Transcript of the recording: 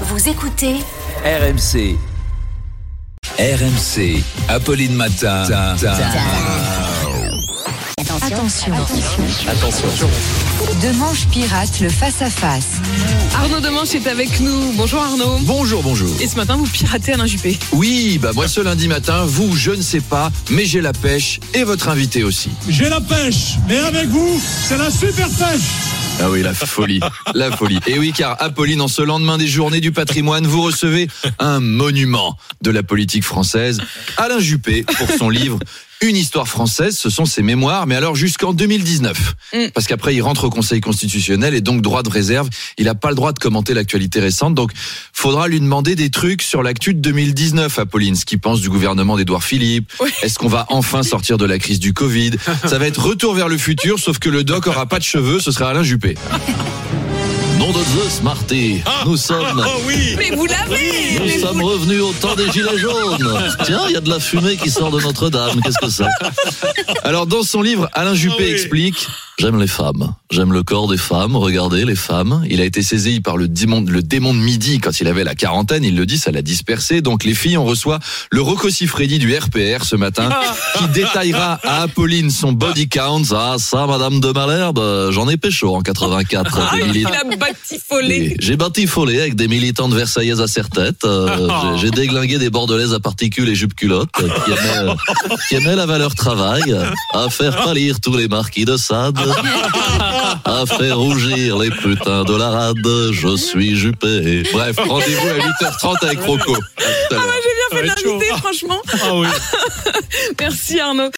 Vous écoutez RMC. RMC. Apolline Matin. Attention. Attention. Demanche pirate le face-à-face. Arnaud Demanche est avec nous. Bonjour Arnaud. Bonjour, bonjour. Et ce matin, vous piratez Alain Juppé. Oui, bah moi ce lundi matin, vous, je ne sais pas, mais j'ai la pêche et votre invité aussi. J'ai la pêche, mais avec vous, c'est la super pêche. Ah oui, la folie, la folie. Et oui, car Apolline, en ce lendemain des journées du patrimoine, vous recevez un monument de la politique française, Alain Juppé, pour son livre Une histoire française, ce sont ses mémoires, mais alors jusqu'en 2019. Mm. Parce qu'après, il rentre au Conseil constitutionnel et donc droit de réserve. Il n'a pas le droit de commenter l'actualité récente, donc faudra lui demander des trucs sur l'actu de 2019, Apolline. Ce qu'il pense du gouvernement d'Édouard Philippe. Oui. Est-ce qu'on va enfin sortir de la crise du Covid? Ça va être retour vers le futur, sauf que le doc aura pas de cheveux, ce sera Alain Juppé. Nom de Zeus, Marty. Nous sommes, Mais vous l'avez nous Mais sommes vous- revenus au temps des gilets jaunes. Tiens, il y a de la fumée qui sort de Notre-Dame. Qu'est-ce que c'est? Alors, dans son livre, Alain Juppé explique J'aime les femmes. J'aime le corps des femmes. Regardez les femmes. Il a été saisi par le démon, le démon de midi quand il avait la quarantaine. Il le dit, ça l'a dispersé. Donc les filles, on reçoit le Rocco Siffredi du RPR ce matin, qui détaillera à Apolline son body count. Ah ça, Madame de Malherbe, j'en ai pécho en 84. Ah, il a batifolé. J'ai batifolé avec des militants de Versaillais à serre-tête. Euh, j'ai- J'ai déglingué des bordelaises à particules et jupes culottes euh, qui aimaient, euh, qui aimaient la valeur travail, à faire pâlir tous les marquis de Sade, à faire rougir les putains de la rade. Je suis Juppé. Bref, rendez-vous à 8h30 avec Rocco. À l'heure. J'ai bien fait de l'inviter, franchement. Ah oui. Merci Arnaud.